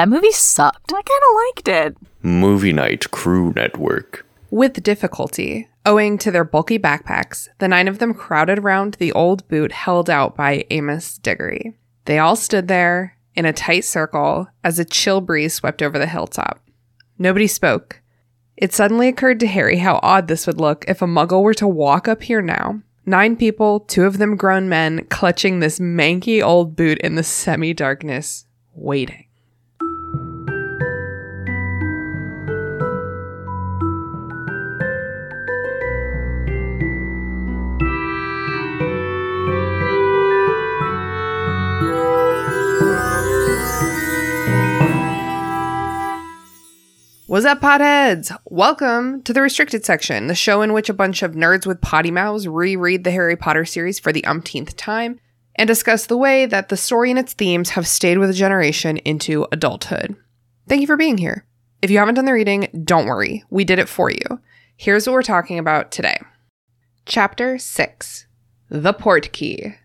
That movie sucked. I kind of liked it. Movie Night Crew Network. With difficulty, owing to their bulky backpacks, the nine of them crowded around the old boot held out by Amos Diggory. They all stood there in a tight circle as a chill breeze swept over the hilltop. Nobody spoke. It suddenly occurred to Harry how odd this would look if a muggle were to walk up here now. Nine people, two of them grown men, clutching this manky old boot in the semi darkness, waiting. What's up, potheads? Welcome to the restricted section, the show in which a bunch of nerds with potty mouths reread the Harry Potter series for the umpteenth time and discuss the way that the story and its themes have stayed with a generation into adulthood. Thank you for being here. If you haven't done the reading, don't worry, we did it for you. Here's what we're talking about today Chapter 6 The Portkey.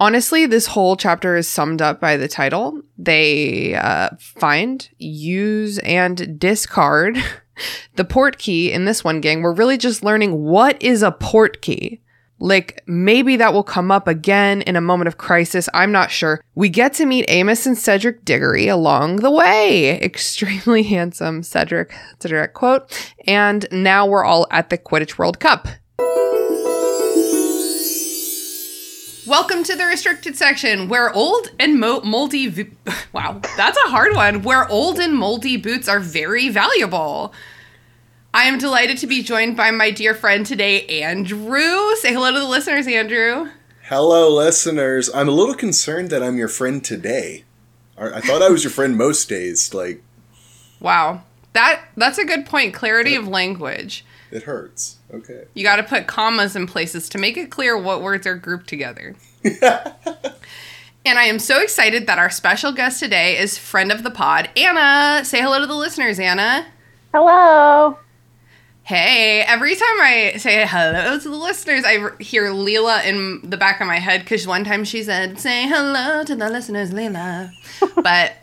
Honestly, this whole chapter is summed up by the title. They uh, find, use, and discard the port key in this one, gang. We're really just learning what is a port key. Like, maybe that will come up again in a moment of crisis. I'm not sure. We get to meet Amos and Cedric Diggory along the way. Extremely handsome Cedric. It's a direct quote. And now we're all at the Quidditch World Cup. Welcome to the restricted section where old and mo- moldy. V- wow, that's a hard one. Where old and moldy boots are very valuable. I am delighted to be joined by my dear friend today, Andrew. Say hello to the listeners, Andrew. Hello, listeners. I'm a little concerned that I'm your friend today. I I thought I was your friend most days. Like, Wow, that that's a good point. Clarity of language. It hurts. Okay. You got to put commas in places to make it clear what words are grouped together. and I am so excited that our special guest today is friend of the pod, Anna. Say hello to the listeners, Anna. Hello. Hey, every time I say hello to the listeners, I hear Leela in the back of my head because one time she said, Say hello to the listeners, Leela. but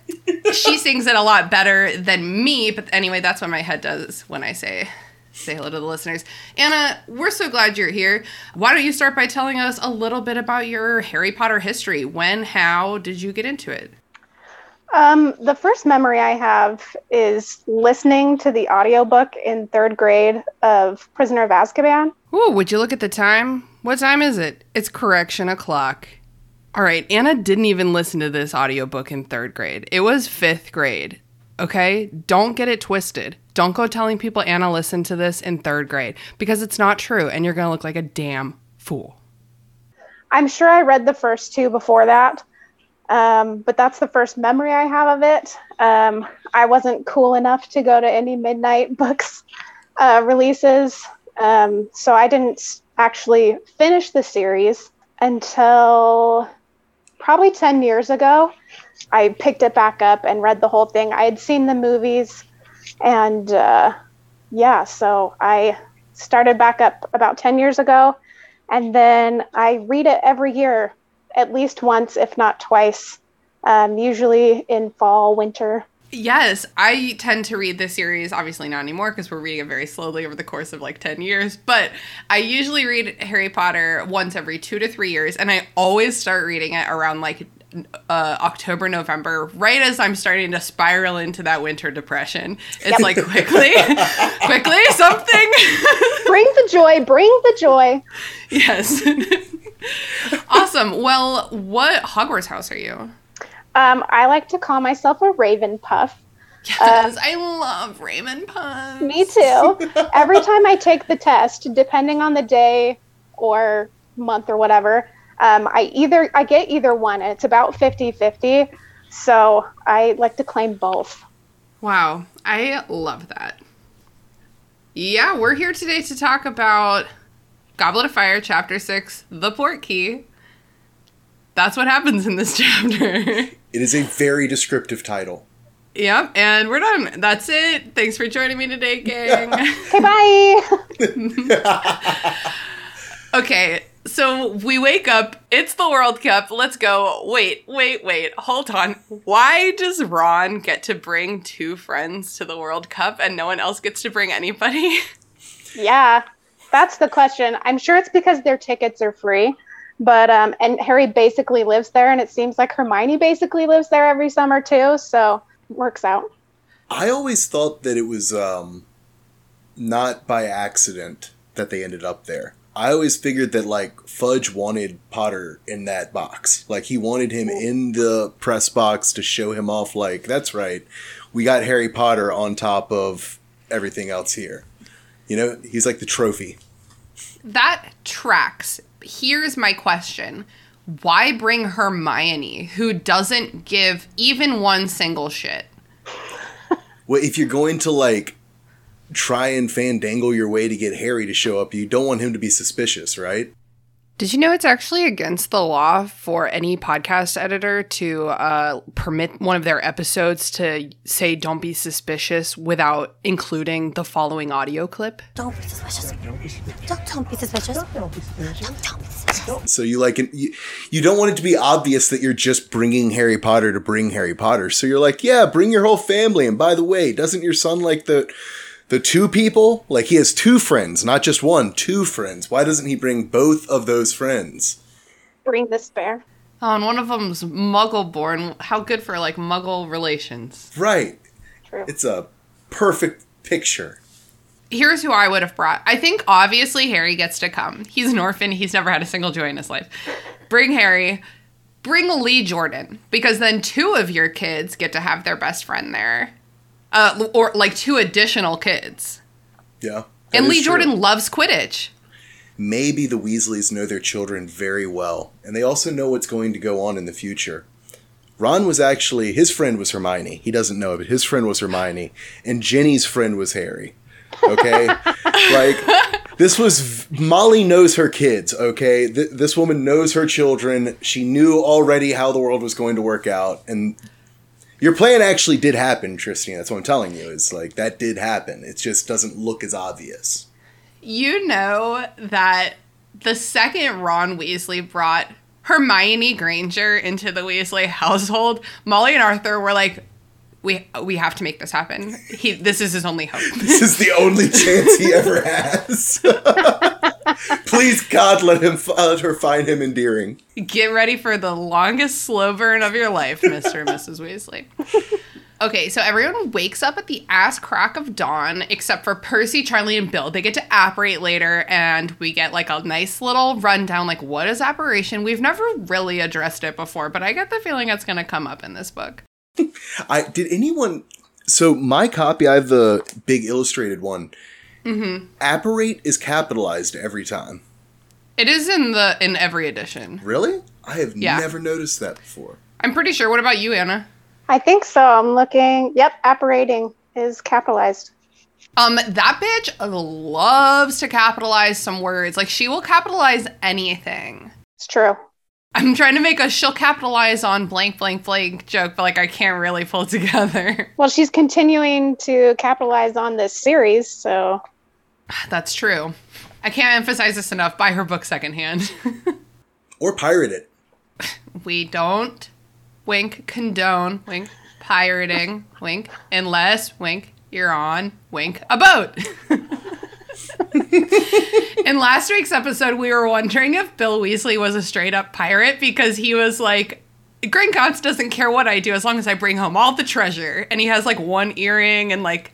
she sings it a lot better than me. But anyway, that's what my head does when I say say hello to the listeners. Anna, we're so glad you're here. Why don't you start by telling us a little bit about your Harry Potter history? When, how did you get into it? Um, the first memory I have is listening to the audiobook in third grade of Prisoner of Azkaban. Ooh, would you look at the time? What time is it? It's correction o'clock. All right, Anna didn't even listen to this audiobook in third grade. It was fifth grade. Okay? Don't get it twisted. Don't go telling people Anna listened to this in third grade because it's not true and you're going to look like a damn fool. I'm sure I read the first two before that, um, but that's the first memory I have of it. Um, I wasn't cool enough to go to any midnight books uh, releases, um, so I didn't actually finish the series until probably 10 years ago. I picked it back up and read the whole thing. I had seen the movies, and uh, yeah, so I started back up about 10 years ago, and then I read it every year, at least once, if not twice, um, usually in fall, winter. Yes, I tend to read this series, obviously not anymore because we're reading it very slowly over the course of like 10 years, but I usually read Harry Potter once every two to three years, and I always start reading it around like uh, October, November, right as I'm starting to spiral into that winter depression. It's like quickly, quickly, something. Bring the joy, bring the joy. yes. awesome. Well, what Hogwarts house are you? Um, I like to call myself a raven puff. Yes, I love Raymond Puns. Me too. Every time I take the test, depending on the day or month or whatever, um, I either I get either one, and it's about 50-50. So I like to claim both. Wow, I love that. Yeah, we're here today to talk about Goblet of Fire, Chapter 6, The Port Key. That's what happens in this chapter. It is a very descriptive title. yep, and we're done. That's it. Thanks for joining me today, gang. Okay, bye. okay, So we wake up, it's the World Cup, let's go. Wait, wait, wait, hold on. Why does Ron get to bring two friends to the World Cup and no one else gets to bring anybody? Yeah, that's the question. I'm sure it's because their tickets are free, but um, and Harry basically lives there, and it seems like Hermione basically lives there every summer too, so works out. I always thought that it was um, not by accident that they ended up there. I always figured that like Fudge wanted Potter in that box. Like he wanted him in the press box to show him off like that's right. We got Harry Potter on top of everything else here. You know, he's like the trophy. That tracks. Here's my question. Why bring Hermione, who doesn't give even one single shit? Well, if you're going to like try and fandangle your way to get Harry to show up, you don't want him to be suspicious, right? Did you know it's actually against the law for any podcast editor to uh, permit one of their episodes to say "Don't be suspicious" without including the following audio clip? Don't be suspicious. Don't, don't be suspicious. Don't, don't be suspicious. So you like you, you don't want it to be obvious that you're just bringing Harry Potter to bring Harry Potter. So you're like, yeah, bring your whole family. And by the way, doesn't your son like the the two people? Like he has two friends, not just one, two friends. Why doesn't he bring both of those friends? Bring the spare. Oh, and one of them's Muggle born. How good for like Muggle relations. Right. True. It's a perfect picture. Here's who I would have brought. I think obviously Harry gets to come. He's an orphan. He's never had a single joy in his life. Bring Harry. Bring Lee Jordan because then two of your kids get to have their best friend there, uh, or like two additional kids. Yeah. And Lee true. Jordan loves Quidditch. maybe the Weasleys know their children very well, and they also know what's going to go on in the future. Ron was actually his friend was Hermione. He doesn't know it, but his friend was Hermione, and Ginny's friend was Harry. Okay, like this was Molly knows her kids. Okay, Th- this woman knows her children. She knew already how the world was going to work out, and your plan actually did happen, Tristan. That's what I'm telling you. Is like that did happen. It just doesn't look as obvious. You know that the second Ron Weasley brought Hermione Granger into the Weasley household, Molly and Arthur were like, "We we have to make this happen. He this is his only hope." This is the only chance he ever has. Please, God, let him let her find him endearing. Get ready for the longest slow burn of your life, Mr. and Mrs. Weasley. Okay, so everyone wakes up at the ass crack of dawn, except for Percy, Charlie, and Bill. They get to apparate later, and we get like a nice little rundown. Like, what is apparation? We've never really addressed it before, but I get the feeling it's going to come up in this book. I did anyone. So my copy, I have the big illustrated one. Mm-hmm. Apparate is capitalized every time. It is in the in every edition. Really? I have Yeah. never noticed that before. I'm pretty sure. What about you, Anna? I think so. I'm looking. Yep, apparating is capitalized. Um, that bitch loves to capitalize some words. Like she will capitalize anything. It's true. I'm trying to make a she'll capitalize on blank blank blank joke, but like I can't really pull it together. Well, she's continuing to capitalize on this series, so That's true. I can't emphasize this enough. Buy her book secondhand. Or pirate it. we don't wink condone wink pirating wink unless wink you're on wink a boat. In last week's episode, we were wondering if Bill Weasley was a straight up pirate because he was like, Gringotts doesn't care what I do as long as I bring home all the treasure. And he has like one earring and like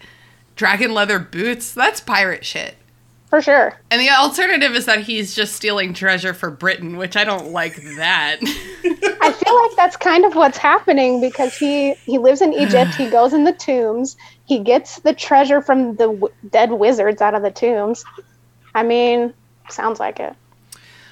dragon leather boots. That's pirate shit. for sure. And the alternative is that he's just stealing treasure for Britain, which I don't like that. I feel like that's kind of what's happening because he he lives in Egypt. He goes in the tombs. He gets the treasure from the w- dead wizards out of the tombs. I mean, sounds like it.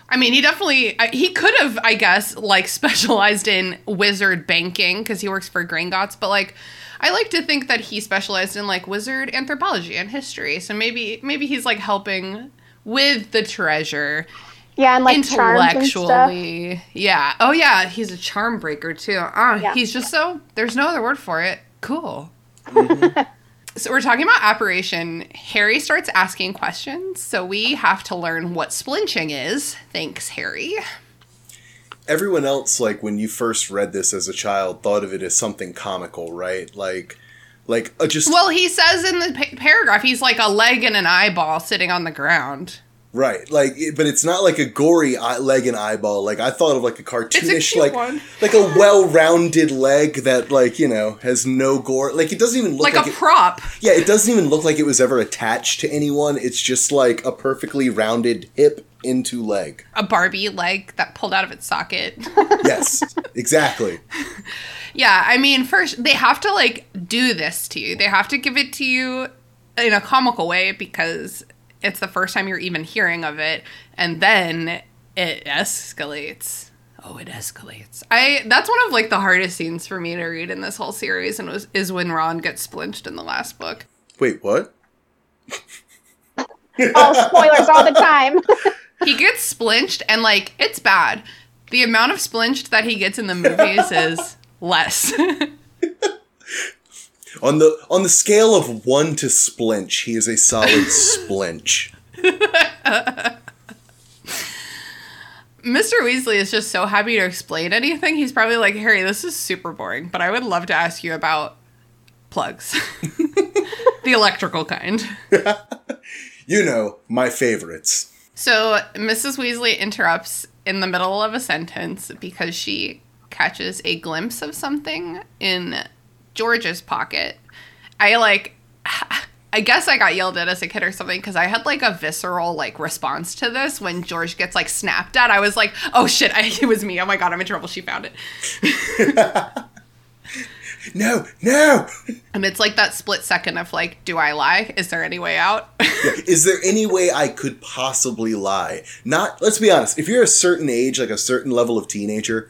I mean, he definitely uh, he could have, I guess, like specialized in wizard banking because he works for Gringotts, but like I like to think that he specialized in like wizard anthropology and history. So maybe maybe he's like helping with the treasure Yeah, and like charms and stuff. intellectually. Yeah. Oh yeah, he's a charm breaker too. Ah, Yeah. he's just so there's no other word for it. Cool. So we're talking about apparition. Harry starts asking questions, so we have to learn what splinching is. Thanks, Harry. Everyone else, like when you first read this as a child, thought of it as something comical, right? Like, like uh, just Well, he says in the pa- paragraph, he's like a leg and an eyeball sitting on the ground. Right, like, but it's not like a gory eye, leg and eyeball. Like I thought of like a cartoonish, cute like one. like a well-rounded leg that, like you know, has no gore. Like it doesn't even look Like, like, a it, prop. Yeah, it doesn't even look like it was ever attached to anyone. It's just like a perfectly rounded hip into leg. A Barbie leg that pulled out of its socket. Yes, exactly. yeah, I mean, first, they have to like do this to you. They have to give it to you in a comical way because it's the first time you're even hearing of it. And then it escalates. Oh, it escalates. I that's one of like the hardest scenes for me to read in this whole series and was is when Ron gets splinched in the last book. Wait, what? All oh, spoilers all the time. he gets splinched and like it's bad. The amount of splinched that he gets in the movies is less. On the on the scale of one to splinch, he is a solid splinch. Mr. Weasley is just so happy to explain anything. He's probably like, Harry, this is super boring, but I would love to ask you about plugs. the electrical kind. You know, my favorites. So Mrs. Weasley interrupts in the middle of a sentence because she catches a glimpse of something in George's pocket. I like I guess I got yelled at as a kid or something because I had like a visceral like response to this when George gets like snapped at. I was like, "Oh shit, I, it was me. Oh my god, I'm in trouble. She found it." No, no. And it's like that split second of like, "Do I lie? Is there any way out?" Is there any way I could possibly lie? Not. Let's be honest. If you're a certain age, like a certain level of teenager,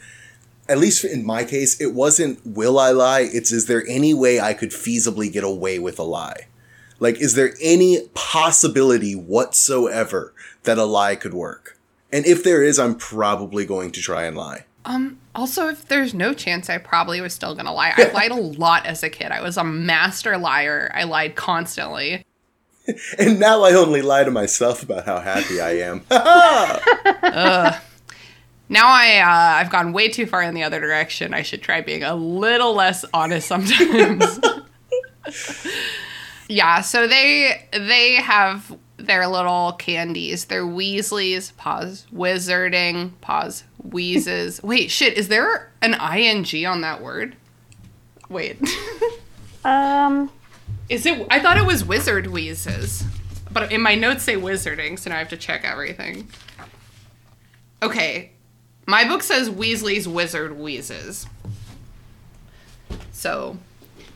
at least in my case, it wasn't will I lie. It's is there any way I could feasibly get away with a lie? Like, is there any possibility whatsoever that a lie could work? And if there is, I'm probably going to try and lie. Um, also, if there's no chance, I probably was still gonna lie. I lied a lot as a kid. I was a master liar. I lied constantly. And now I only lie to myself about how happy I am. Now I uh, I've gone way too far in the other direction. I should try being a little less honest sometimes. yeah, so they they have their little candies. They're Weasleys. Pause. Wizarding. Pause. Wheezes. Wait, shit. Is there an ing on that word? Wait. Um, Is it? I thought it was wizard wheezes, but in my notes say wizarding, so now I have to check everything. Okay, my book says Weasley's wizard wheezes. So,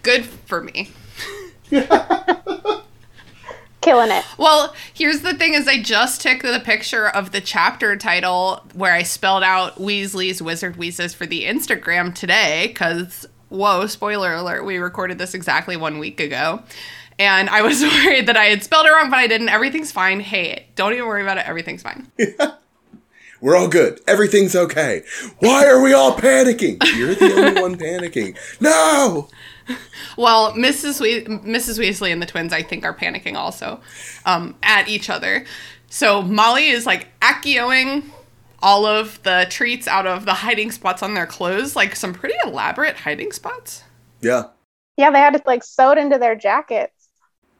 good for me. killing it. Well, here's the thing: is I just took the picture of the chapter title where I spelled out Weasley's wizard wheezes for the Instagram today, because whoa, spoiler alert, we recorded this exactly one week ago. And I was worried that I had spelled it wrong, but I didn't. Everything's fine. Hey, don't even worry about it. Everything's fine. We're all good. Everything's okay. Why are we all panicking? You're the only one panicking. No! Well, Mrs. We- Mrs. Weasley and the twins, I think, are panicking also um, at each other. So Molly is like accioing all of the treats out of the hiding spots on their clothes, like some pretty elaborate hiding spots. Yeah. Yeah, they had it like sewed into their jackets.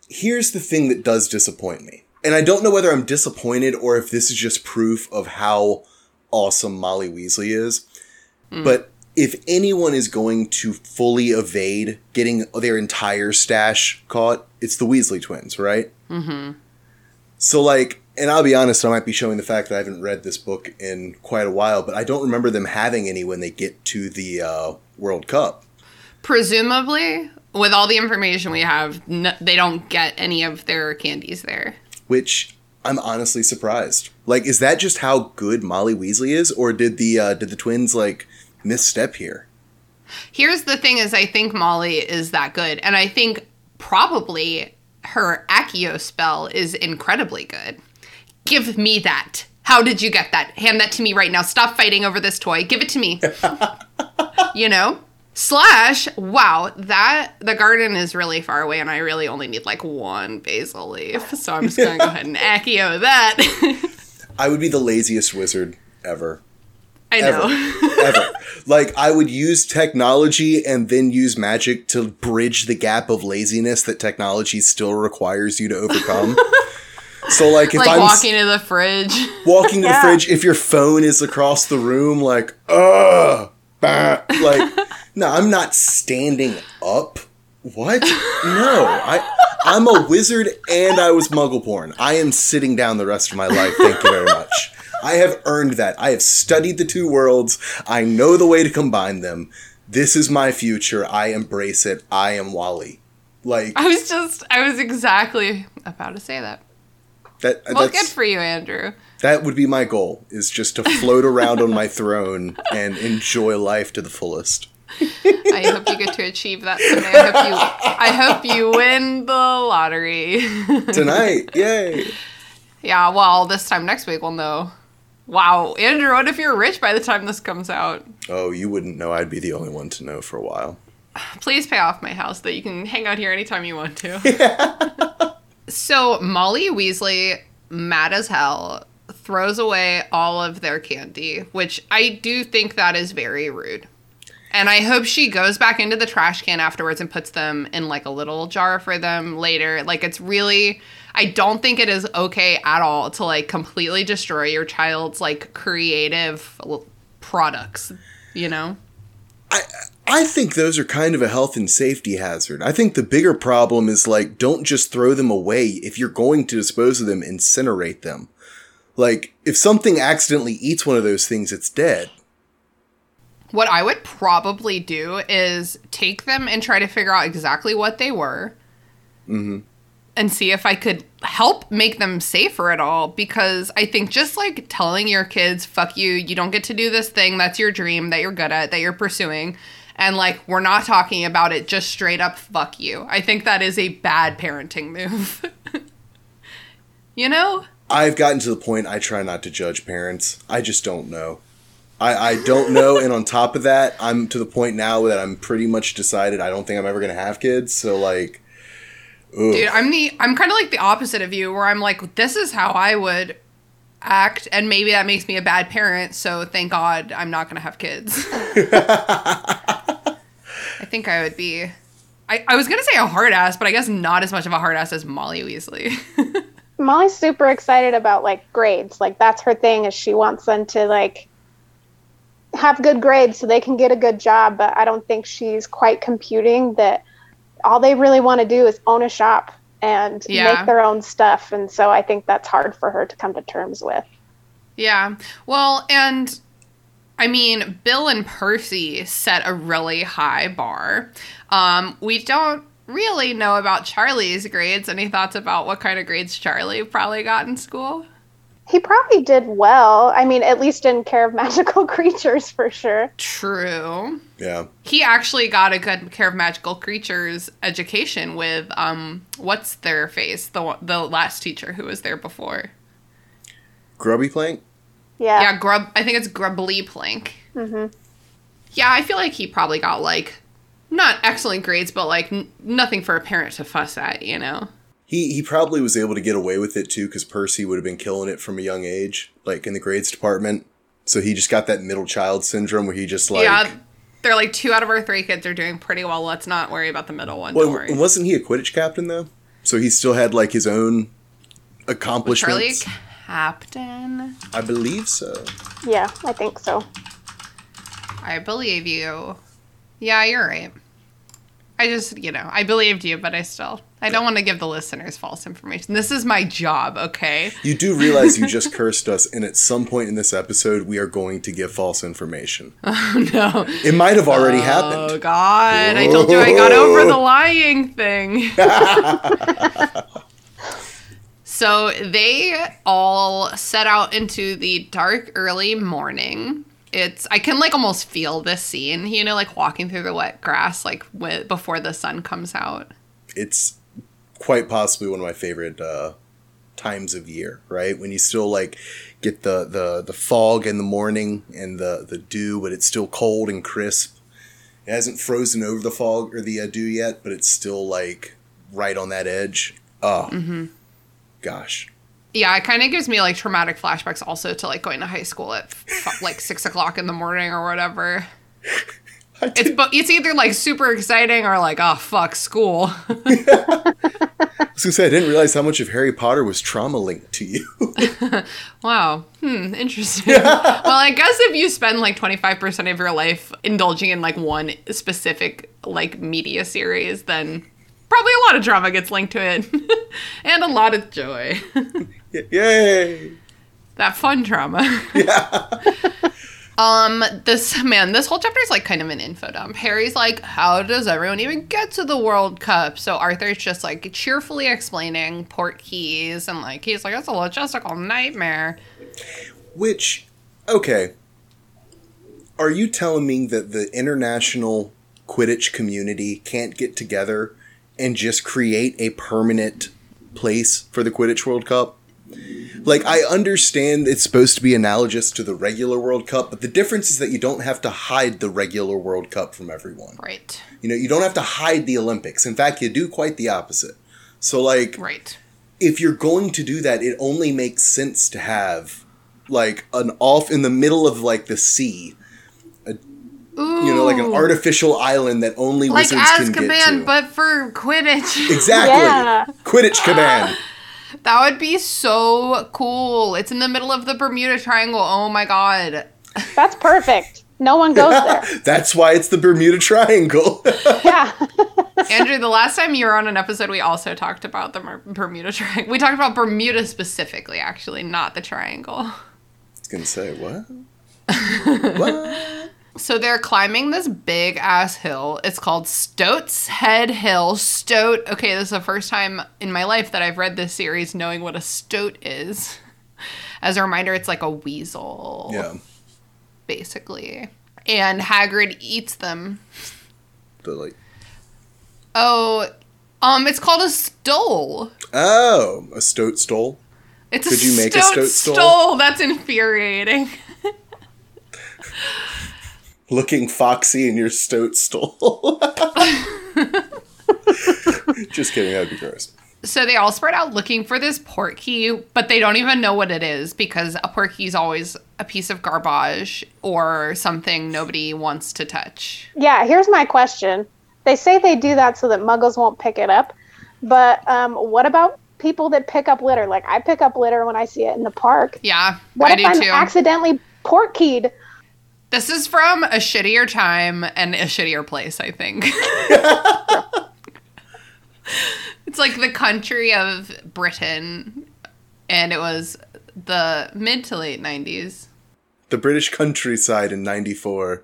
Here's the thing that does disappoint me. And I don't know whether I'm disappointed or if this is just proof of how awesome Molly Weasley is. But if anyone is going to fully evade getting their entire stash caught, it's the Weasley twins, right? Mm-hmm. So, like, and I'll be honest, I might be showing the fact that I haven't read this book in quite a while, but I don't remember them having any when they get to the uh, World Cup. Presumably, with all the information we have, n- they don't get any of their candies there. Which I'm honestly surprised. Like, is that just how good Molly Weasley is, or did the uh, did the twins like misstep here? Here's the thing: is I think Molly is that good, and I think probably her Accio spell is incredibly good. Give me that. How did you get that? Hand that to me right now. Stop fighting over this toy. Give it to me. you know. Slash, wow, that the garden is really far away, and I really only need like one basil leaf. So I'm just gonna go ahead and accio that. I would be the laziest wizard ever. I know. Ever. like, I would use technology and then use magic to bridge the gap of laziness that technology still requires you to overcome. so, like, if like I'm walking to the fridge. walking to Yeah. the fridge, if your phone is across the room, like, ugh, bah, like, no, I'm not standing up. What? No, I, I'm a wizard and I was muggle born. I am sitting down the rest of my life. Thank you very much. I have earned that. I have studied the two worlds. I know the way to combine them. This is my future. I embrace it. I am Wally. Like I was just, I was exactly about to say that. that. Well, good for you, Andrew. That would be my goal: is just to float around on my throne and enjoy life to the fullest. I hope you get to achieve that someday. I hope you, I hope you win the lottery. Tonight, yay! yeah, well, this time next week we'll know. Wow, Andrew, what if you're rich by the time this comes out? Oh, you wouldn't know. I'd be the only one to know for a while. Please pay off my house that you can hang out here anytime you want to. Yeah. so Molly Weasley, mad as hell, throws away all of their candy, which I do think that is very rude. And I hope she goes back into the trash can afterwards and puts them in like a little jar for them later. Like it's really I don't think it is okay at all to like completely destroy your child's like creative products, you know? I I think those are kind of a health and safety hazard. I think the bigger problem is like, don't just throw them away. If you're going to dispose of them, incinerate them. Like, if something accidentally eats one of those things, it's dead. What I would probably do is take them and try to figure out exactly what they were mm-hmm. and see if I could help make them safer at all. Because I think just like telling your kids, fuck you, you don't get to do this thing, that's your dream that you're good at, that you're pursuing. And like, we're not talking about it, just straight up fuck you. I think that is a bad parenting move. you know? I've gotten to the point I try not to judge parents. I just don't know. I, I don't know. and on top of that, I'm to the point now that I'm pretty much decided I don't think I'm ever going to have kids. So, like, ugh. Dude, I'm the I'm kind of like the opposite of you, where I'm like, this is how I would act, and maybe that makes me a bad parent. So thank God I'm not gonna have kids. I think I would be. I, I was gonna say a hard ass, but I guess not as much of a hard ass as Molly Weasley. Molly's super excited about like grades. Like that's her thing is she wants them to like have good grades so they can get a good job, but I don't think she's quite computing that all they really want to do is own a shop and Yeah. make their own stuff and so I think that's hard for her to come to terms with. Yeah. Well, and I mean, Bill and Percy set a really high bar. Um, we don't really know about Charlie's grades. Any thoughts about what kind of grades Charlie probably got in school? He probably did well. I mean, at least in Care of Magical Creatures for sure. True. yeah. He actually got a good care of magical creatures education with um what's their face the the last teacher who was there before. Grubby Plank? Yeah. Yeah, Grub. I think it's Grubbly Plank. hmm Yeah, I feel like he probably got like not excellent grades, but like n- nothing for a parent to fuss at, you know. He, he probably was able to get away with it too because Percy would have been killing it from a young age, like in the grades department. So he just got that middle child syndrome where he just like. yeah, they're like two out of our three kids are doing pretty well. Let's not worry about the middle one. Well, Don't worry. wasn't he a Quidditch captain though? So he still had like his own Charlie accomplishments. Captain. I believe so. Yeah, I think so. I believe you. Yeah, you're right. I just, you know, I believed you, but I still, I don't want to give the listeners false information. This is my job, okay? You do realize you just cursed us, and at some point in this episode, we are going to give false information. Oh, no. It might have already Oh, happened. Oh, God. I told you I got over the lying thing. so they all set out into the dark, early morning. It's, I can like almost feel this scene, you know, like walking through the wet grass, like with, before the sun comes out. It's quite possibly one of my favorite uh, times of year, right? When you still like get the the the fog in the morning and the the dew, but it's still cold and crisp, It hasn't frozen over the fog or the uh, dew yet, but it's still like right on that edge. Oh, gosh. Yeah, it kind of gives me like traumatic flashbacks also to like going to high school at like six o'clock in the morning or whatever. It's but it's either like super exciting or like oh fuck school. I was gonna say I didn't realize how much of Harry Potter was trauma linked to you. wow, hmm, interesting. well, I guess if you spend like twenty five percent of your life indulging in like one specific like media series, then probably a lot of drama gets linked to it, and a lot of joy. Yay! that fun trauma. Um, this man, this whole chapter is like kind of an info dump. Harry's like, how does everyone even get to the World Cup? So Arthur's just like cheerfully explaining port keys and like he's like, it's a logistical nightmare. Which, okay. Are you telling me that the international Quidditch community can't get together and just create a permanent place for the Quidditch World Cup? Like, I understand it's supposed to be analogous to the regular World Cup, but the difference is that you don't have to hide the regular World Cup from everyone. Right. You know, you don't have to hide the Olympics. In fact, you do quite the opposite. So, like, Right. if you're going to do that, it only makes sense to have like an off in the middle of like the sea, Ooh. you know, like an artificial island that only like wizards can get to. Azkaban, but for Quidditch. exactly, Yeah. Quidditch command. That would be so cool. It's in the middle of the Bermuda Triangle. Oh my god. That's perfect. No one goes there. That's why it's the Bermuda Triangle. Yeah. Andrew, the last time you were on an episode, we also talked about the Mer- Bermuda Triangle. We talked about Bermuda specifically, actually, not the triangle. I was gonna say what? what? So they're climbing this big ass hill. It's called Stoat's Head Hill. Stoat. Okay, this is the first time in my life that I've read this series knowing what a stoat is. As a reminder, it's like a weasel, Yeah, basically. And Hagrid eats them. but like, Oh, um, it's called a stole. oh, a stoat stole. It's Could a you make a stoat stoat stole? stole. That's infuriating. Looking foxy in your stoat stole. Just kidding. That'd be gross. So they all spread out looking for this port key, but they don't even know what it is because a port key is always a piece of garbage or something nobody wants to touch. Yeah, here's my question. They say they do that so that muggles won't pick it up, but um, what about people that pick up litter? Like I pick up litter when I see it in the park. Yeah, What I if do I'm too. accidentally port keyed? This is from a shittier time and a shittier place, I think. it's like the country of Britain, and it was the mid to late 90s. The British countryside in '94.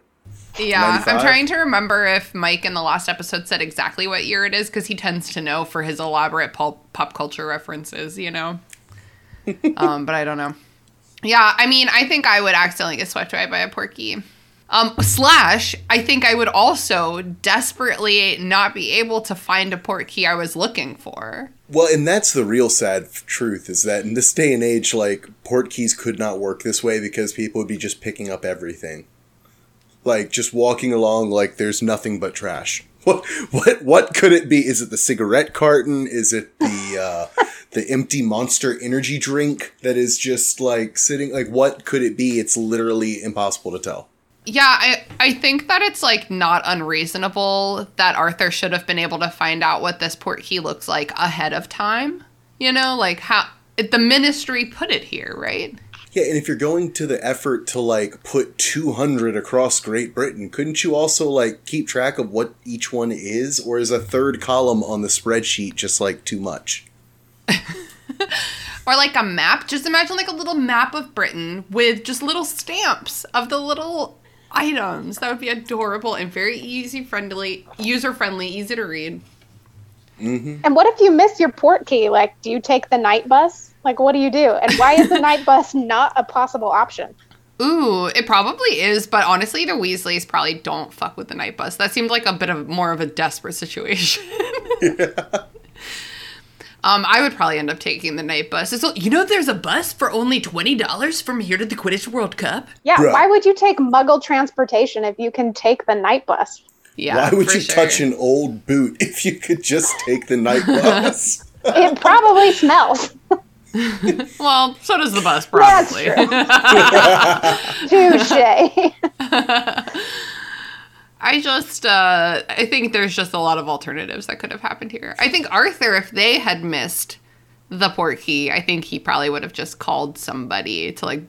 Yeah, I'm trying to remember if Mike in the last episode said exactly what year it is because he tends to know for his elaborate pop, pop culture references, you know? um, but I don't know. Yeah, I mean, I think I would accidentally get swept away by a portkey. Um, slash, I think I would also desperately not be able to find a port key I was looking for. Well, and that's the real sad truth is that in this day and age, like port keys could not work this way because people would be just picking up everything, like just walking along like there's nothing but trash. What what what could it be? Is it the cigarette carton? Is it the uh, the empty Monster Energy drink that is just like sitting? Like what could it be? It's literally impossible to tell. Yeah, I I think that it's like not unreasonable that Arthur should have been able to find out what this port key looks like ahead of time. You know, like how the ministry put it here, right? Yeah, and if you're going to the effort to like put 200 across Great Britain, couldn't you also like keep track of what each one is or is a third column on the spreadsheet just like too much? Or like a map. Just imagine like a little map of Britain with just little stamps of the little items. That would be adorable and very easy friendly, user friendly, easy to read. Mm-hmm. And what if you miss your port key? Like, do you take the night bus? Like, what do you do? And why is the night bus not a possible option? Ooh, it probably is, but honestly, the Weasleys probably don't fuck with the night bus. That seemed like a bit of more of a desperate situation. yeah. Um, I would probably end up taking the night bus. So, you know, there's a bus for only twenty dollars from here to the Quidditch World Cup. Yeah, Bruh. why would you take muggle transportation if you can take the night bus? Yeah. Why would for you sure. touch an old boot if you could just take the night bus? It probably smells. Well, so does the bus, That's probably. true. Touche. I just, uh, I think there's just a lot of alternatives that could have happened here. I think Arthur, if they had missed the port key, I think he probably would have just called somebody to like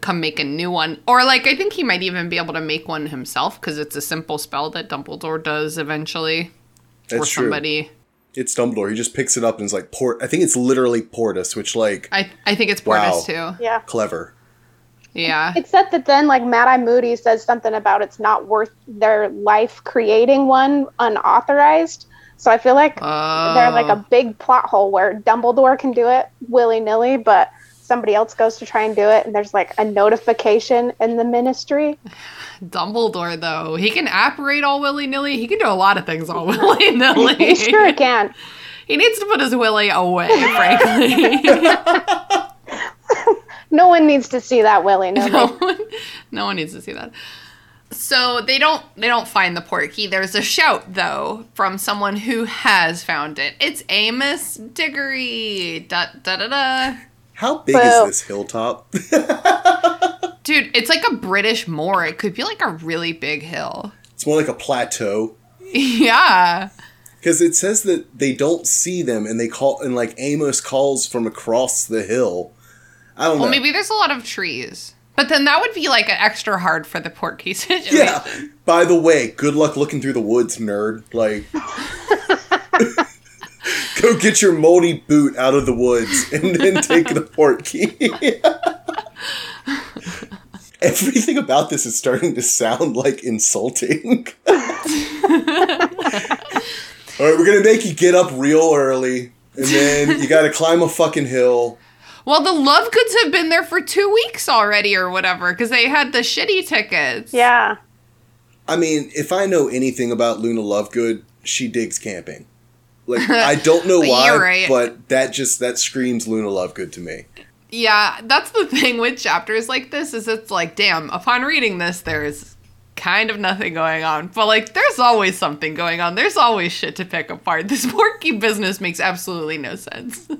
come make a new one. Or like, I think he might even be able to make one himself because it's a simple spell that Dumbledore does eventually. That's or true. Somebody. It's Dumbledore. He just picks it up and is like port. I think it's literally Portus, which like I, I think it's Wow. Portus too. Yeah. clever. Yeah. Except that then, like, Mad Eye Moody says something about it's not worth their life creating one unauthorized. So I feel like they're like Oh. a big plot hole where Dumbledore can do it willy nilly, but somebody else goes to try and do it, and there's like a notification in the ministry. Dumbledore, though, he can apparate all willy nilly. He can do a lot of things all willy nilly. He sure can. He needs to put his willy away, frankly. No one needs to see that willy no, one, no one needs to see that. So they don't they don't find the portkey. There's a shout though from someone who has found it. It's Amos Diggory. Da da da da. How big Boo. is this hilltop? Dude, it's like a British moor. It could be like a really big hill. it's more like a plateau. Yeah. Because it says that they don't see them, and they call and like Amos calls from across the hill. I don't Well, know. maybe there's a lot of trees. But then that would be like an extra hard for the portkey situation. Yeah. By the way, good luck looking through the woods, nerd. Like, go get your moldy boot out of the woods and then take the port key. Everything about this is starting to sound like insulting. All right, we're gonna make you get up real early, and then you gotta climb a fucking hill. Well, the Lovegoods have been there for two weeks already or whatever because they had the shitty tickets. Yeah. I mean, if I know anything about Luna Lovegood, she digs camping. Like I don't know why, right. but that just that screams Luna Lovegood to me. Yeah, that's the thing with chapters like this is it's like, damn, upon reading this, there's kind of nothing going on. But like there's always something going on. There's always shit to pick apart. This portkey business makes absolutely no sense.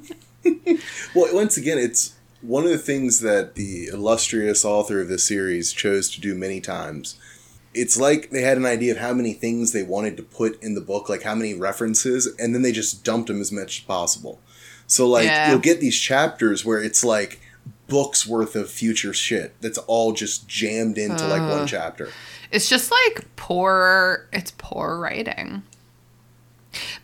Well, once again, it's one of the things that the illustrious author of this series chose to do many times. It's like they had an idea of how many things they wanted to put in the book, like how many references, and then they just dumped them as much as possible. So, like, Yeah. you'll get these chapters where it's like books worth of future shit that's all just jammed into like one chapter. It's just like poor it's poor writing.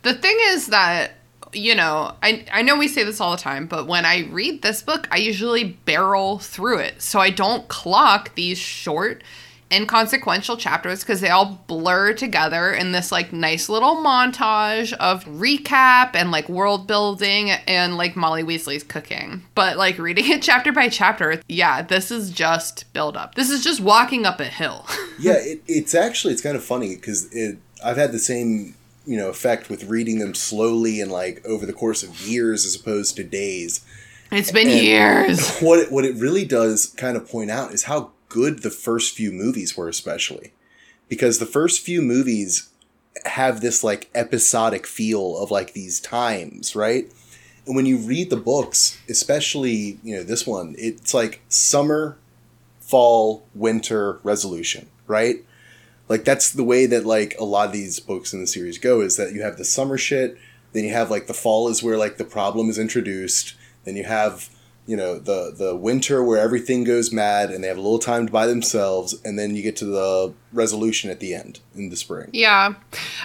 The thing is that you know, I I know we say this all the time, but when I read this book, I usually barrel through it. So I don't clock these short inconsequential chapters because they all blur together in this like nice little montage of recap and like world building and like Molly Weasley's cooking. But like reading it chapter by chapter, yeah, this is just build up. This is just walking up a hill. yeah, it, it's actually it's kind of funny because it I've had the same you know effect with reading them slowly and like over the course of years as opposed to days. It's been And years. What it, what it really does kind of point out is how good the first few movies were, especially because the first few movies have this like episodic feel of like these times, right? And when you read the books, especially you know this one, it's like summer, fall, winter resolution, right? Like that's the way that like a lot of these books in the series go is that you have the summer shit, then you have like the fall is where like the problem is introduced, then you have you know the the winter where everything goes mad and they have a little time to by themselves, and then you get to the resolution at the end in the spring. Yeah.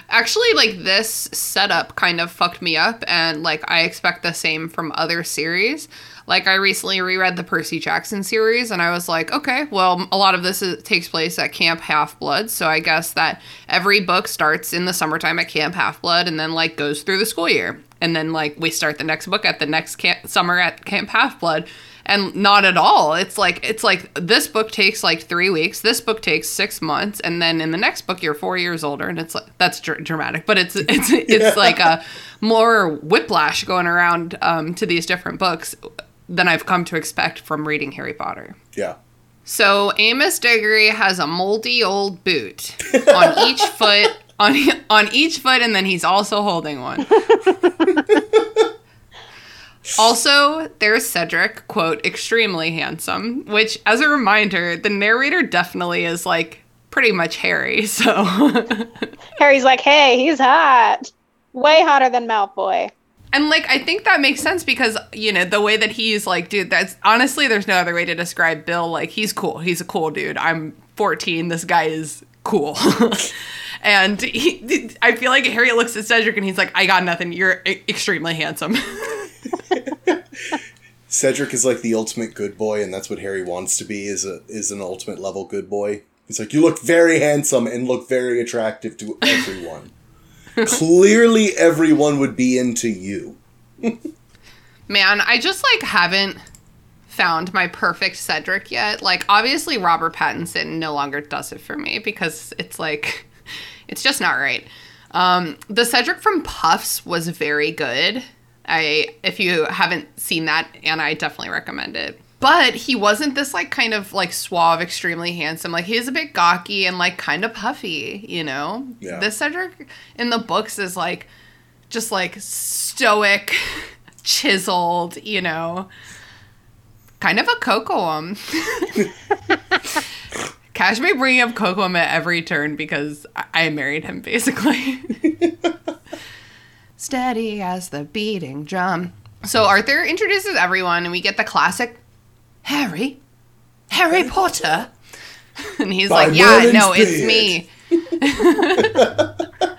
Actually, like this setup kind of fucked me up, and like I expect the same from other series. Like I recently reread the Percy Jackson series, and I was like, okay, well, a lot of this is, takes place at Camp Half Blood, so I guess that every book starts in the summertime at Camp Half Blood, and then like goes through the school year, and then like we start the next book at the next camp- summer at Camp Half Blood. And not at all. It's like it's like this book takes like three weeks. This book takes six months, and then in the next book you're four years older, and it's like that's dr- dramatic. But it's it's it's like a more whiplash going around um, to these different books than I've come to expect from reading Harry Potter. Yeah. So Amos Diggory has a moldy old boot on each foot on on each foot, and then he's also holding one. also, there's Cedric, quote, extremely handsome, which, as a reminder, the narrator definitely is like pretty much Harry. So, Harry's like, hey, he's hot. Way hotter than Malfoy. and like, I think that makes sense because you know the way that he's like, dude. That's honestly, there's no other way to describe Bill. Like, he's cool. He's a cool dude. I'm 14. This guy is cool. And he, I feel like Harry looks at Cedric and he's like, I got nothing. You're extremely handsome. Cedric is like the ultimate good boy, and that's what Harry wants to be is a is an ultimate level good boy. He's like, you look very handsome and look very attractive to everyone. Clearly, everyone would be into you. Man, I just like haven't found my perfect Cedric yet. Like, obviously, Robert Pattinson no longer does it for me because it's like, it's just not right. Um, the Cedric from Puffs was very good. I, if you haven't seen that, and I definitely recommend it. But he wasn't this like kind of like suave, extremely handsome. Like he's a bit gawky and like kind of puffy, you know. Yeah. This Cedric in the books is like just like stoic, chiseled, you know, kind of a Kocoum. Cash may bring up Kocoum at every turn because I, I married him basically. Steady as the beating drum. So Arthur introduces everyone, and we get the classic Harry, Harry Potter. And he's By like, Yeah, no, it's me.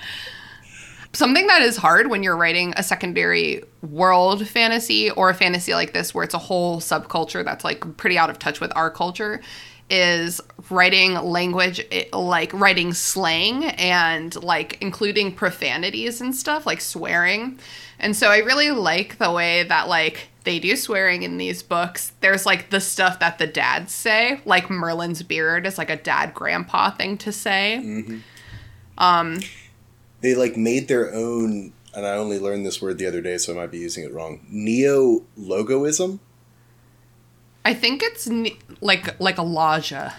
Something that is hard when you're writing a secondary world fantasy or a fantasy like this, where it's a whole subculture that's like pretty out of touch with our culture, is writing language eh, like writing slang and like including profanities and stuff like swearing. And so I really like the way that like they do swearing in these books. There's like the stuff that the dads say, like Merlin's beard is like a dad grandpa thing to say. Um they like made their own, and I only learned this word the other day, so I might be using it wrong. Neo logoism. I think it's ne- like like a lodgia.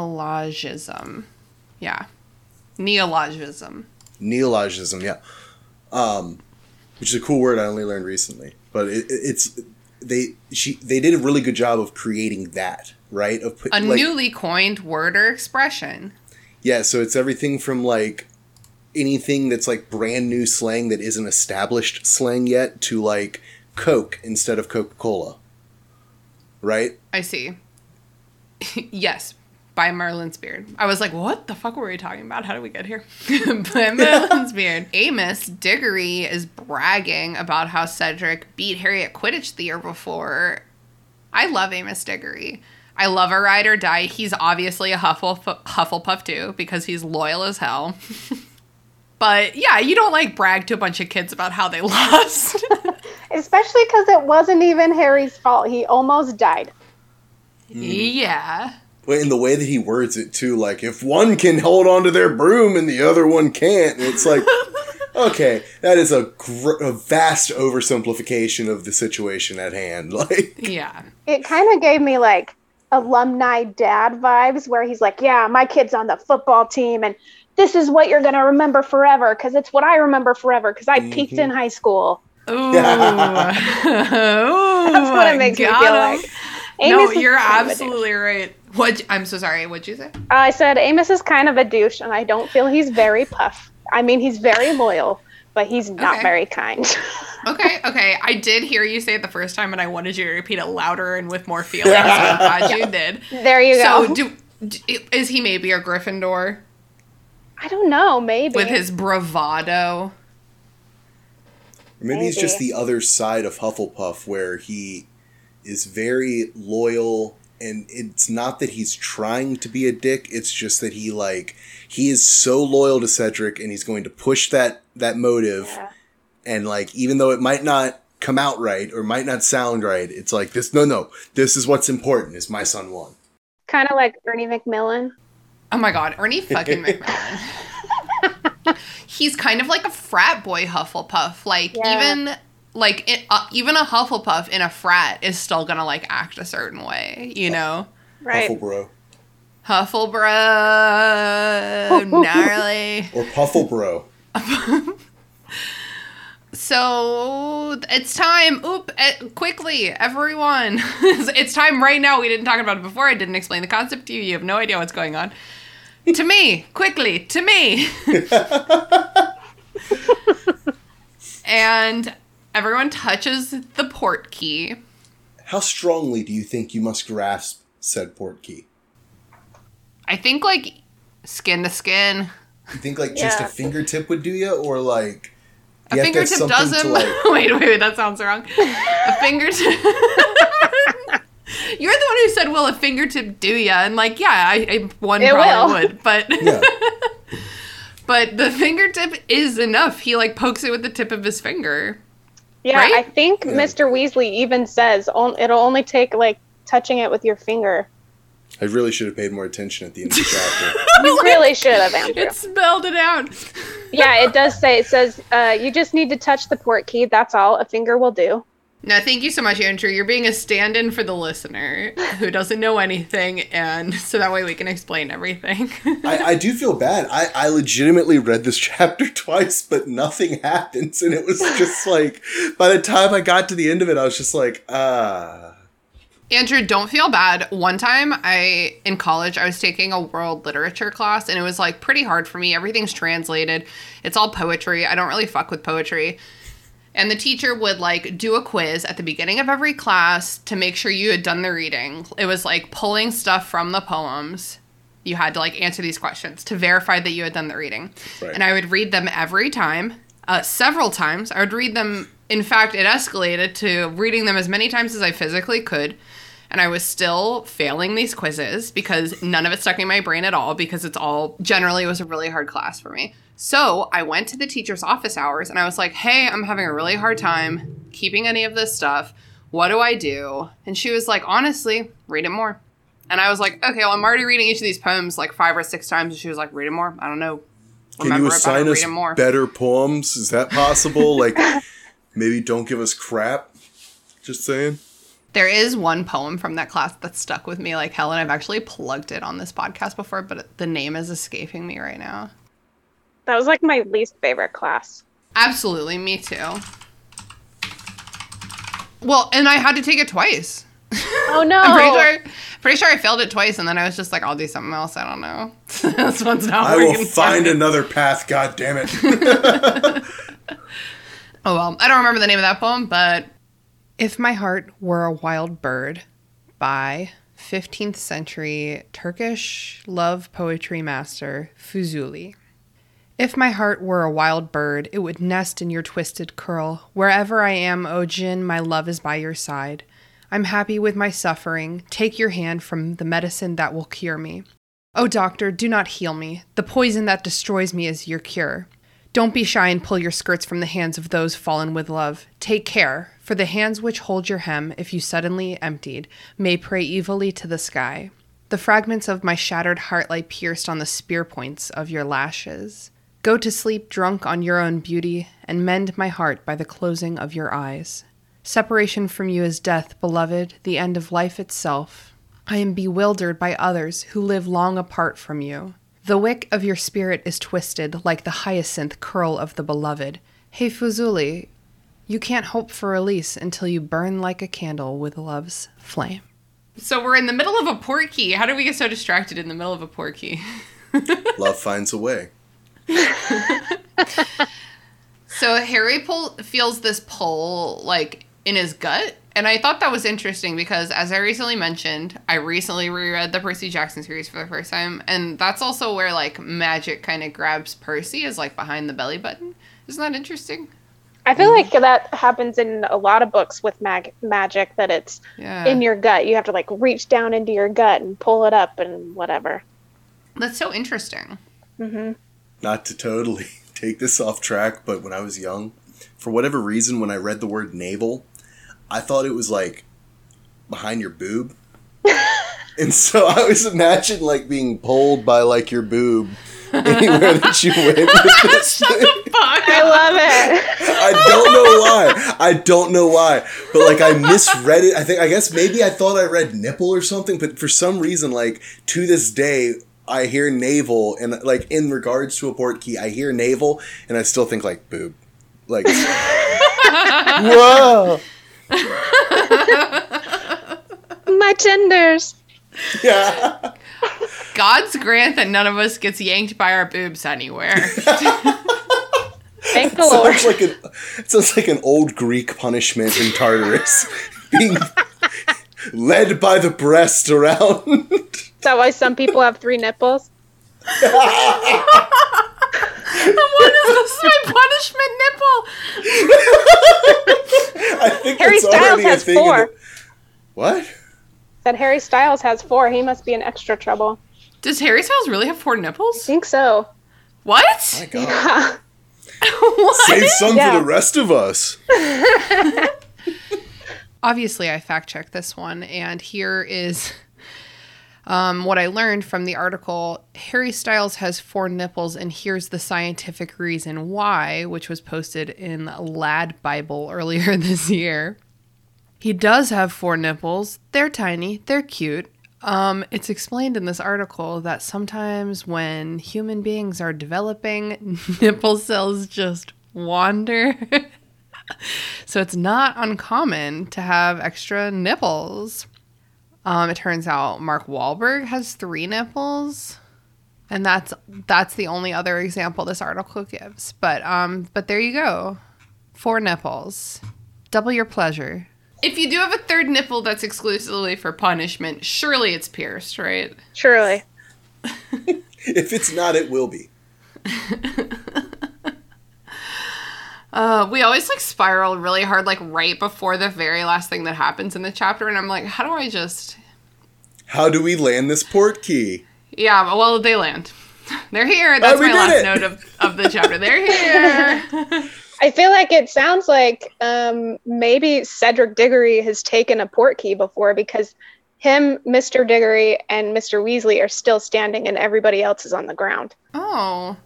Neologism. Yeah. Neologism. Neologism, yeah. Um, which is a cool word I only learned recently. But it, it- it's they she they did a really good job of creating that right of put, A like, newly coined word or expression. yeah. So it's everything from like anything that's like brand new slang that isn't established slang yet to like Coke instead of Coca Cola. Right? I see. yes, by Merlin's beard. I was like, what the fuck were we talking about? How did we get here? by Merlin's beard. Amos Diggory is bragging about how Cedric beat Harry at Quidditch the year before. I love Amos Diggory. I love a ride or die. He's obviously a Hufflepuff, Hufflepuff too because he's loyal as hell. But yeah, you don't like brag to a bunch of kids about how they lost. Especially because it wasn't even Harry's fault. He almost died. Mm. yeah. Well, in the way that he words it too, like if one can hold on to their broom and the other one can't, it's like, okay, that is a, gr- a vast oversimplification of the situation at hand. Like, Yeah. It kind of gave me like alumni dad vibes where he's like, yeah, my kid's on the football team and this is what you're going to remember forever because it's what I remember forever because I peaked in mm-hmm. high school. Ooh. That's what it makes me feel like. no, Amos is you're kind of a douche. absolutely right. What? I'm so sorry. What'd you say? I said Amos is kind of a douche and I don't feel he's very puff. I mean, he's very loyal, but he's not Okay. very kind. Okay, okay. I did hear you say it the first time, and I wanted you to repeat it louder and with more feeling. So I'm glad you did. there you So, go. do, d is he maybe a Gryffindor I don't know, maybe. with his bravado? Or maybe he's just the other side of Hufflepuff where he is very loyal and it's not that he's trying to be a dick, it's just that he like he is so loyal to Cedric and he's going to push that that motive Yeah. and like even though it might not come out right or might not sound right, it's like this no no, this is what's important is my son won. kind of like Ernie Macmillan. Oh my god, Ernie fucking Macmillan. He's kind of like a frat boy Hufflepuff. Like Yeah. even like it, uh, even a Hufflepuff in a frat is still gonna like act a certain way, you know? Right. Huffle bro. Hufflebro, gnarly. Or Pufflebro. So it's time. Oop! eh, quickly, everyone! it's time right now. We didn't talk about it before. I didn't explain the concept to you. You have no idea what's going on. To me, quickly, to me. and everyone touches the port key. How strongly do you think you must grasp said port key? I think like skin to skin. You think like just a fingertip would do you, or like A you have to have fingertip doesn't. to, like- wait, wait, wait, that sounds wrong. A fingertip. You're the one who said, "Will a fingertip do ya?" And like, yeah, I, I one It probably will. would, but yeah. but the fingertip is enough. He like pokes it with the tip of his finger. Yeah, Right? I think Yeah. Mr. Weasley even says it'll only take like touching it with your finger. I really should have paid more attention at the end of the chapter. You really should have, Andrew. It spelled it out. Yeah, it does say it says uh, you just need to touch the port key. That's all. A finger will do. No, thank you so much, Andrew. You're being a stand-in for the listener who doesn't know anything, and so that way we can explain everything. I, I do feel bad. I, I legitimately read this chapter twice, but nothing happens. And it was just like, by the time I got to the end of it, I was just like, ah. Andrew, don't feel bad. One time I in college I was taking a world literature class and it was like pretty hard for me. Everything's translated. It's all poetry. I don't really fuck with poetry. And the teacher would like do a quiz at the beginning of every class to make sure you had done the reading. It was like pulling stuff from the poems. You had to like answer these questions to verify that you had done the reading. Right. And I would read them every time, uh, several times. I would read them. In fact, it escalated to reading them as many times as I physically could. And I was still failing these quizzes because none of it stuck in my brain at all because it's all generally it was a really hard class for me. So I went to the teacher's office hours and I was like, hey, I'm having a really hard time keeping any of this stuff. What do I do? And she was like, honestly, read it more. And I was like, okay, well, I'm already reading each of these poems like five or six times. And she was like, read it more. I don't know. Can you assign us more. better poems? Is that possible? like, maybe don't give us crap? Just saying. There is one poem from that class that stuck with me like hell, and I've actually plugged it on this podcast before, but the name is escaping me right now. That was like my least favorite class. Absolutely, me too. Well, and I had to take it twice. Oh no! I'm pretty sure, pretty sure I failed it twice, and then I was just like, I'll do something else. I don't know. this one's not I working. will find me. another path, God damn it. Oh well, I don't remember the name of that poem, but If My Heart Were a Wild Bird by 15th century Turkish love poetry master Fuzuli. If my heart were a wild bird, it would nest in your twisted curl. Wherever I am, O Jin, my love is by your side. I'm happy with my suffering. Take your hand from the medicine that will cure me. O doctor, do not heal me. The poison that destroys me is your cure. Don't be shy and pull your skirts from the hands of those fallen with love. Take care, for the hands which hold your hem, if you suddenly emptied, may pray evilly to the sky. The fragments of my shattered heart lie pierced on the spear points of your lashes. Go to sleep drunk on your own beauty, and mend my heart by the closing of your eyes. Separation from you is death, beloved, the end of life itself. I am bewildered by others who live long apart from you. The wick of your spirit is twisted like the hyacinth curl of the beloved. Hey Fuzuli, you can't hope for release until you burn like a candle with love's flame. So we're in the middle of a portkey. How do we get so distracted in the middle of a portkey? Love finds a way. So Harry pull, feels this pull like in his gut, and I thought that was interesting because, as I recently mentioned, I recently reread the Percy Jackson series for the first time, and that's also where like magic kind of grabs Percy is like behind the belly button. Isn't that interesting? I feel like that happens in a lot of books with mag- magic that it's Yeah, in your gut. You have to like reach down into your gut and pull it up and whatever. that's so interesting. hmm Not to totally take this off track, but when I was young, for whatever reason, when I read the word navel, I thought it was like behind your boob. And so I always imagine like being pulled by like your boob anywhere that you went with this thing. I love it. I don't know why. I don't know why. But like I misread it. I think I guess maybe I thought I read nipple or something, but for some reason, like to this day, I hear navel and like in regards to a port key, I hear navel and I still think like boob. Like Whoa. My tenders. Yeah. God's grant that none of us gets yanked by our boobs anywhere. Thank the Lord. Sounds like an it sounds like an old Greek punishment in Tartarus. Being led by the breast around. Is that why some people have three nipples? what is this? My punishment nipple? I think Harry that's Styles already a has thing four. the- What? That Harry Styles has four. He must be in extra trouble. Does Harry Styles really have four I nipples? think so. What? My God. what? Save some Yeah. for the rest of us. Obviously, I fact checked this one, and here is um, what I learned from the article. Harry Styles has four nipples, and here's the scientific reason why, which was posted in LadBible earlier this year. He does have four nipples. They're tiny, they're cute. Um, it's explained in this article that sometimes when human beings are developing, nipple cells just wander. so it's not uncommon to have extra nipples. Um, it turns out Mark Wahlberg has three nipples, and that's that's the only other example this article gives. But um, but there you go, four nipples, double your pleasure. If you do have a third nipple that's exclusively for punishment, surely it's pierced, right? Surely. If it's not, it will be. Uh, we always like spiral really hard, like right before the very last thing that happens in the chapter, and I'm like, how do I just? How do we land this port key? Yeah, well, they land. They're here. That's we my last it. note of, of the chapter. They're here. I feel like it sounds like um, maybe Cedric Diggory has taken a port key before because him, Mr. Diggory, and Mr. Weasley are still standing and everybody else is on the ground. oh,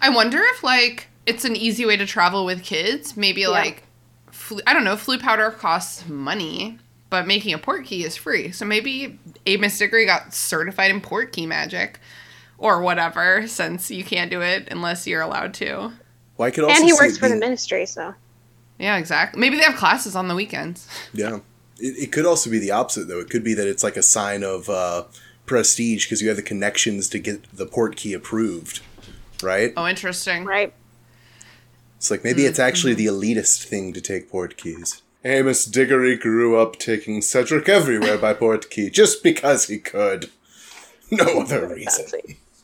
I wonder if like it's an easy way to travel with kids. Maybe like, flu- I don't know. Flu powder costs money, but making a port key is free. So maybe Amos Diggory got certified in port key magic. Or whatever, since you can't do it unless you're allowed to. Well, I could also and he works it for the being- ministry, so. Yeah, exactly. Maybe they have classes on the weekends. Yeah. It, it could also be the opposite, though. It could be that it's like a sign of uh, prestige because you have the connections to get the port key approved, right? Oh, interesting. Right. It's like maybe it's actually mm-hmm. the elitist thing to take port keys. Amos Diggory grew up taking Cedric everywhere by port key just because he could. No other reason.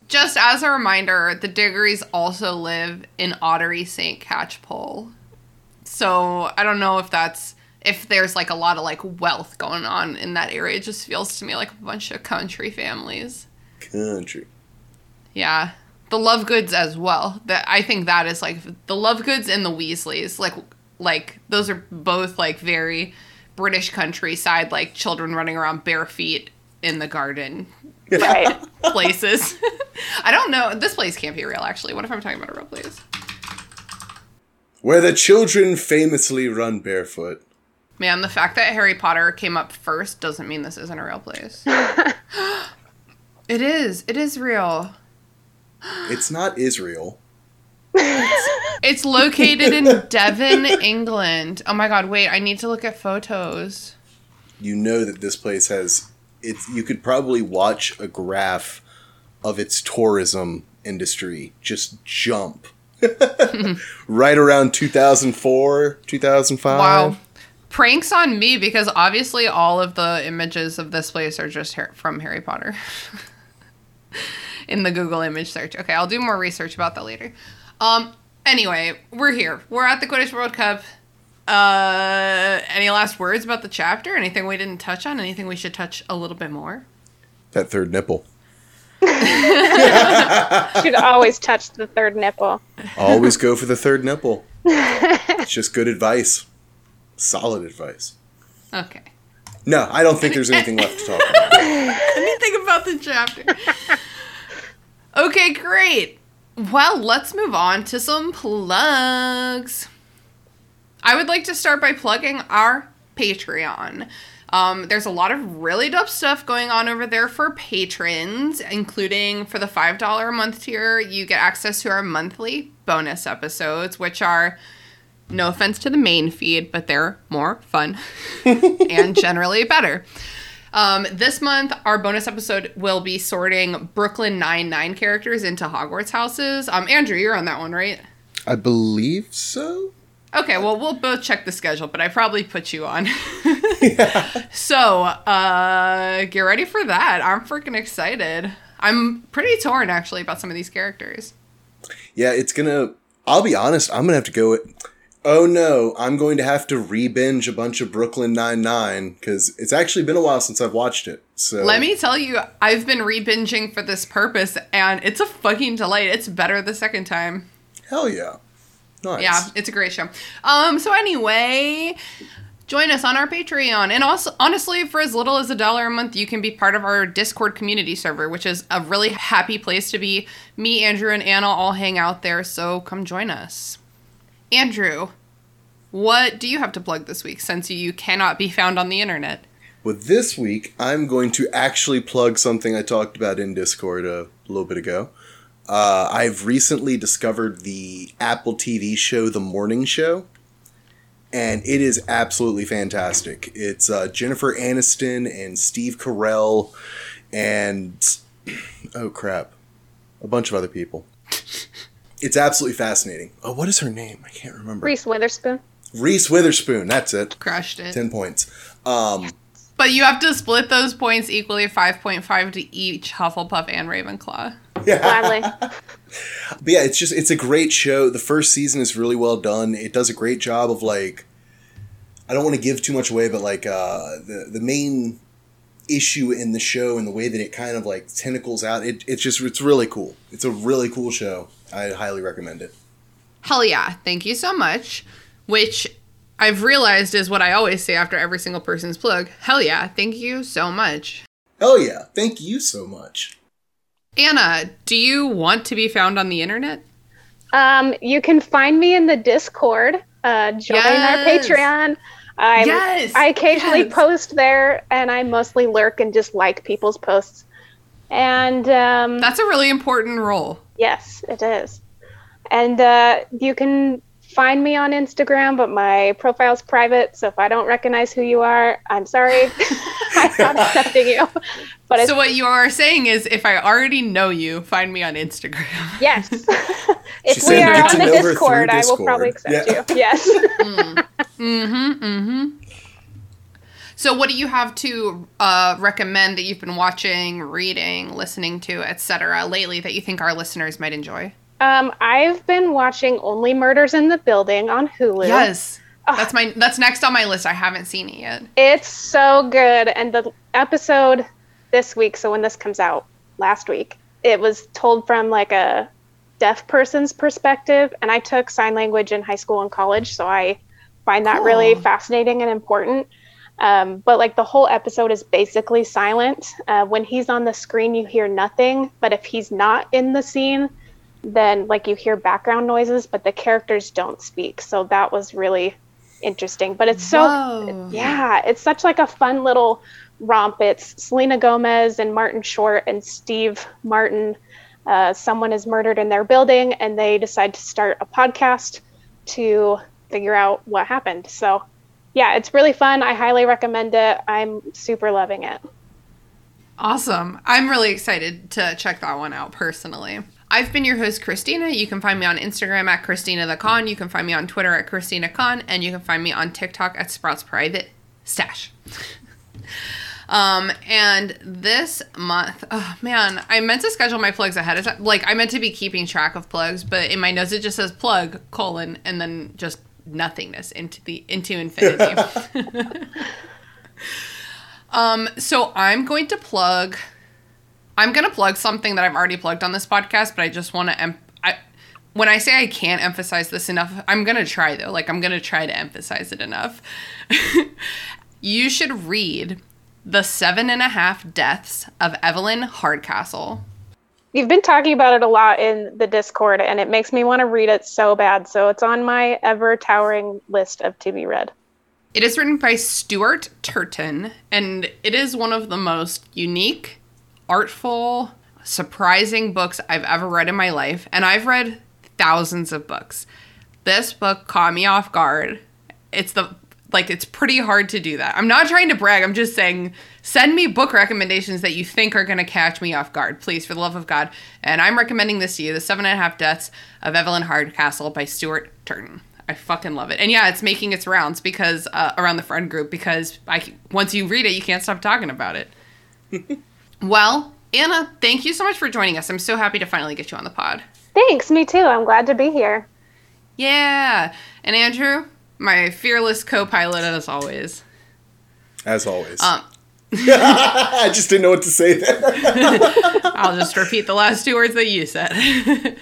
Just as a reminder, the Diggories also live in Ottery St. Catchpole. So I don't know if that's if there's like a lot of like wealth going on in that area. It just feels to me like a bunch of country families. Country. Yeah. The Lovegoods as well. That I think that is like the Lovegoods and the Weasleys. Like like those are both like very British countryside, like children running around bare feet in the garden Right. places. I don't know. This place can't be real, actually. What if I'm talking about a real place? Where the children famously run barefoot. Man, the fact that Harry Potter came up first doesn't mean this isn't a real place. it is. It is real. It's not Israel. It's located in Devon, England. Oh my god, wait, I need to look at photos. You know that this place has it's you could probably watch a graph of its tourism industry just jump. right around 2004, 2005. Wow. Pranks on me because obviously all of the images of this place are just from Harry Potter. In the Google image search. Okay, I'll do more research about that later. Um anyway, we're here. We're at the Quidditch World Cup. Uh any last words about the chapter? Anything we didn't touch on? Anything we should touch a little bit more? That third nipple. Should always touch the third nipple. Always go for the third nipple. It's just good advice. Solid advice. Okay. No, I don't think there's anything left to talk about. anything about the chapter. Okay, great. Well, let's move on to some plugs. I would like to start by plugging our Patreon. Um, there's a lot of really dope stuff going on over there for patrons, including for the $5 a month tier, you get access to our monthly bonus episodes, which are no offense to the main feed, but they're more fun and generally better. Um, this month, our bonus episode will be sorting Brooklyn Nine-Nine characters into Hogwarts houses. Um, Andrew, you're on that one, right? I believe so. Okay, well, we'll both check the schedule, but I probably put you on. yeah. So, uh, get ready for that. I'm freaking excited. I'm pretty torn, actually, about some of these characters. Yeah, it's gonna. I'll be honest. I'm gonna have to go. Oh no, I'm going to have to re-binge a bunch of Brooklyn Nine Nine because it's actually been a while since I've watched it. So Let me tell you, I've been re-binging for this purpose, and it's a fucking delight. It's better the second time. hell yeah, nice. Yeah, it's a great show. Um, so anyway, join us on our Patreon. And also honestly, for as little as a dollar a month, you can be part of our Discord community server, which is a really happy place to be. Me, Andrew, and Anna all hang out there, so come join us. Andrew, what do you have to plug this week since you cannot be found on the internet? Well, this week I'm going to actually plug something I talked about in Discord a little bit ago. Uh, I've recently discovered the Apple TV show The Morning Show, and it is absolutely fantastic. It's uh, Jennifer Aniston and Steve Carell, and oh crap, a bunch of other people. It's absolutely fascinating. Oh, what is her name? I can't remember. Reese Witherspoon. Reese Witherspoon. That's it. Crushed it. Ten points. Um, But you have to split those points equally 5.5 to each Hufflepuff and Ravenclaw. Gladly. But yeah, it's just it's a great show. The first season is really well done. It does a great job of like I don't want to give too much away, but like uh the the main issue in the show and the way that it kind of like tentacles out, it, it's just it's really cool. It's a really cool show. I highly recommend it. Hell yeah. Thank you so much. Which I've realized is what I always say after every single person's plug. Hell yeah. Thank you so much. Hell yeah. Thank you so much. Anna, do you want to be found on the internet? Um, you can find me in the Discord. Uh, join Yes. our Patreon. I'm, Yes, I occasionally yes. post there, and I mostly lurk and just like people's posts. And um, That's a really important role. yes, it is. And uh, you can find me on Instagram, but my profile's private, so if I don't recognize who you are, I'm sorry. I'm not accepting you. But So what you are saying is if I already know you, find me on Instagram. yes. She if we are on the know her through Discord, I will probably accept Yeah. you. Yes. Mm-hmm. Mm-hmm. So what do you have to uh, recommend that you've been watching, reading, listening to, etc. lately that you think our listeners might enjoy? Um, I've been watching Only Murders in the Building on Hulu. Yes. That's my that's next on my list. I haven't seen it yet. It's so good. And the episode this week, so when this comes out last week, it was told from like a deaf person's perspective. And I took sign language in high school and college, so I find that really fascinating and important. Um, but like the whole episode is basically silent. Uh, when he's on the screen, you hear nothing. But if he's not in the scene, then like you hear background noises, but the characters don't speak. So that was really interesting. But it's so Whoa. yeah, it's such like a fun little romp. It's Selena Gomez and Martin Short and Steve Martin. Uh, someone is murdered in their building, and they decide to start a podcast to figure out what happened. So, yeah, it's really fun. I highly recommend it. I'm super loving it. Awesome. I'm really excited to check that one out personally. I've been your host, Christina. You can find me on Instagram at Christina the Kann. You can find me on Twitter at Christina Kann, and you can find me on TikTok at Sprouts Private Stash. um, and this month, oh man, I meant to schedule my plugs ahead of time. Like I meant to be keeping track of plugs, but in my notes it just says plug colon and then just nothingness into the into infinity. um, so I'm going to plug. I'm gonna plug something that I've already plugged on this podcast, but I just want to. Em- I, when I say I can't emphasize this enough, I'm gonna try though. Like I'm gonna try to emphasize it enough. you should read The Seven and a Half Deaths of Evelyn Hardcastle. You've been talking about it a lot in the Discord, and it makes me want to read it so bad. So it's on my ever towering list of to be read. It is written by Stuart Turton, and it is one of the most unique, artful, surprising books I've ever read in my life. And I've read thousands of books. This book caught me off guard. It's the like it's pretty hard to do that. I'm not trying to brag. I'm just saying send me book recommendations that you think are going to catch me off guard, please, for the love of God. And I'm recommending this to you: The Seven and a Half Deaths of Evelyn Hardcastle by Stuart Turton. I fucking love it. And yeah, it's making its rounds because uh, around the friend group because I once you read it, you can't stop talking about it. well, Anna, thank you so much for joining us. I'm so happy to finally get you on the pod. Thanks, me too. I'm glad to be here. Yeah. And Andrew, my fearless co-pilot as always. As always. Um, I just didn't know what to say there. I'll just repeat the last two words that you said.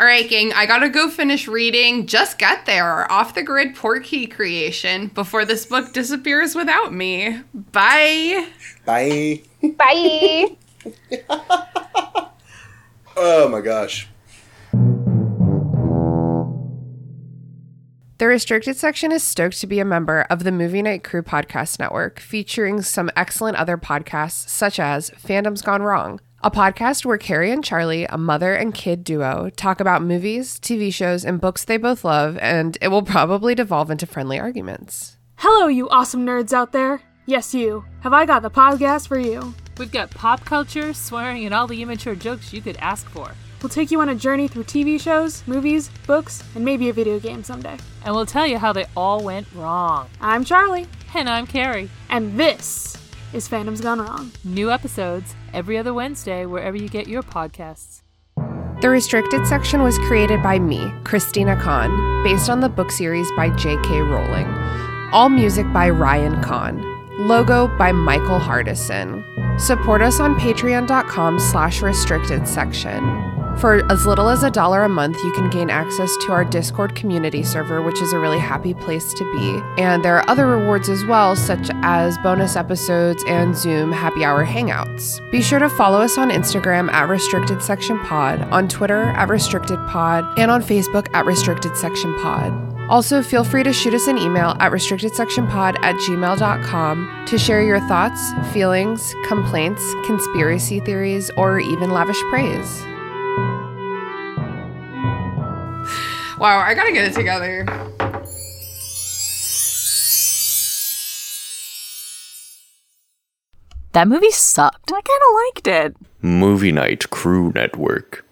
All right, gang, I gotta go finish reading Just Get There, off the grid Portkey creation before this book disappears without me. Bye. Bye. Bye. Oh my gosh. The restricted section is stoked to be a member of the Movie Night Crew podcast network, featuring some excellent other podcasts such as Fandom's Gone Wrong, a podcast where Carrie and Charlie, a mother and kid duo, talk about movies, TV shows, and books they both love, and it will probably devolve into friendly arguments. Hello, you awesome nerds out there. Yes, you. Have I got the podcast for you? We've got pop culture, swearing, and all the immature jokes you could ask for. We'll take you on a journey through TV shows, movies, books, and maybe a video game someday. And we'll tell you how they all went wrong. I'm Charlie, And I'm Carrie. and this is Fandom's Gone Wrong. New episodes every other Wednesday, wherever you get your podcasts. The restricted section was created by me, Christina Kann, based on the book series by J.K. Rowling. All music by Ryan Kahn. Logo by Michael Hardison. Support us on patreon.com slash restricted section. For as little as a dollar a month, you can gain access to our Discord community server, which is a really happy place to be. And there are other rewards as well, such as bonus episodes and Zoom happy hour hangouts. Be sure to follow us on Instagram at Restricted Section Pod, on Twitter at Restricted Pod, and on Facebook at Restricted Section Pod. Also, feel free to shoot us an email at restrictedsectionpod at gmail.com to share your thoughts, feelings, complaints, conspiracy theories, or even lavish praise. Wow, I gotta get it together. That movie sucked. I kind of liked it. Movie Night Crew Network.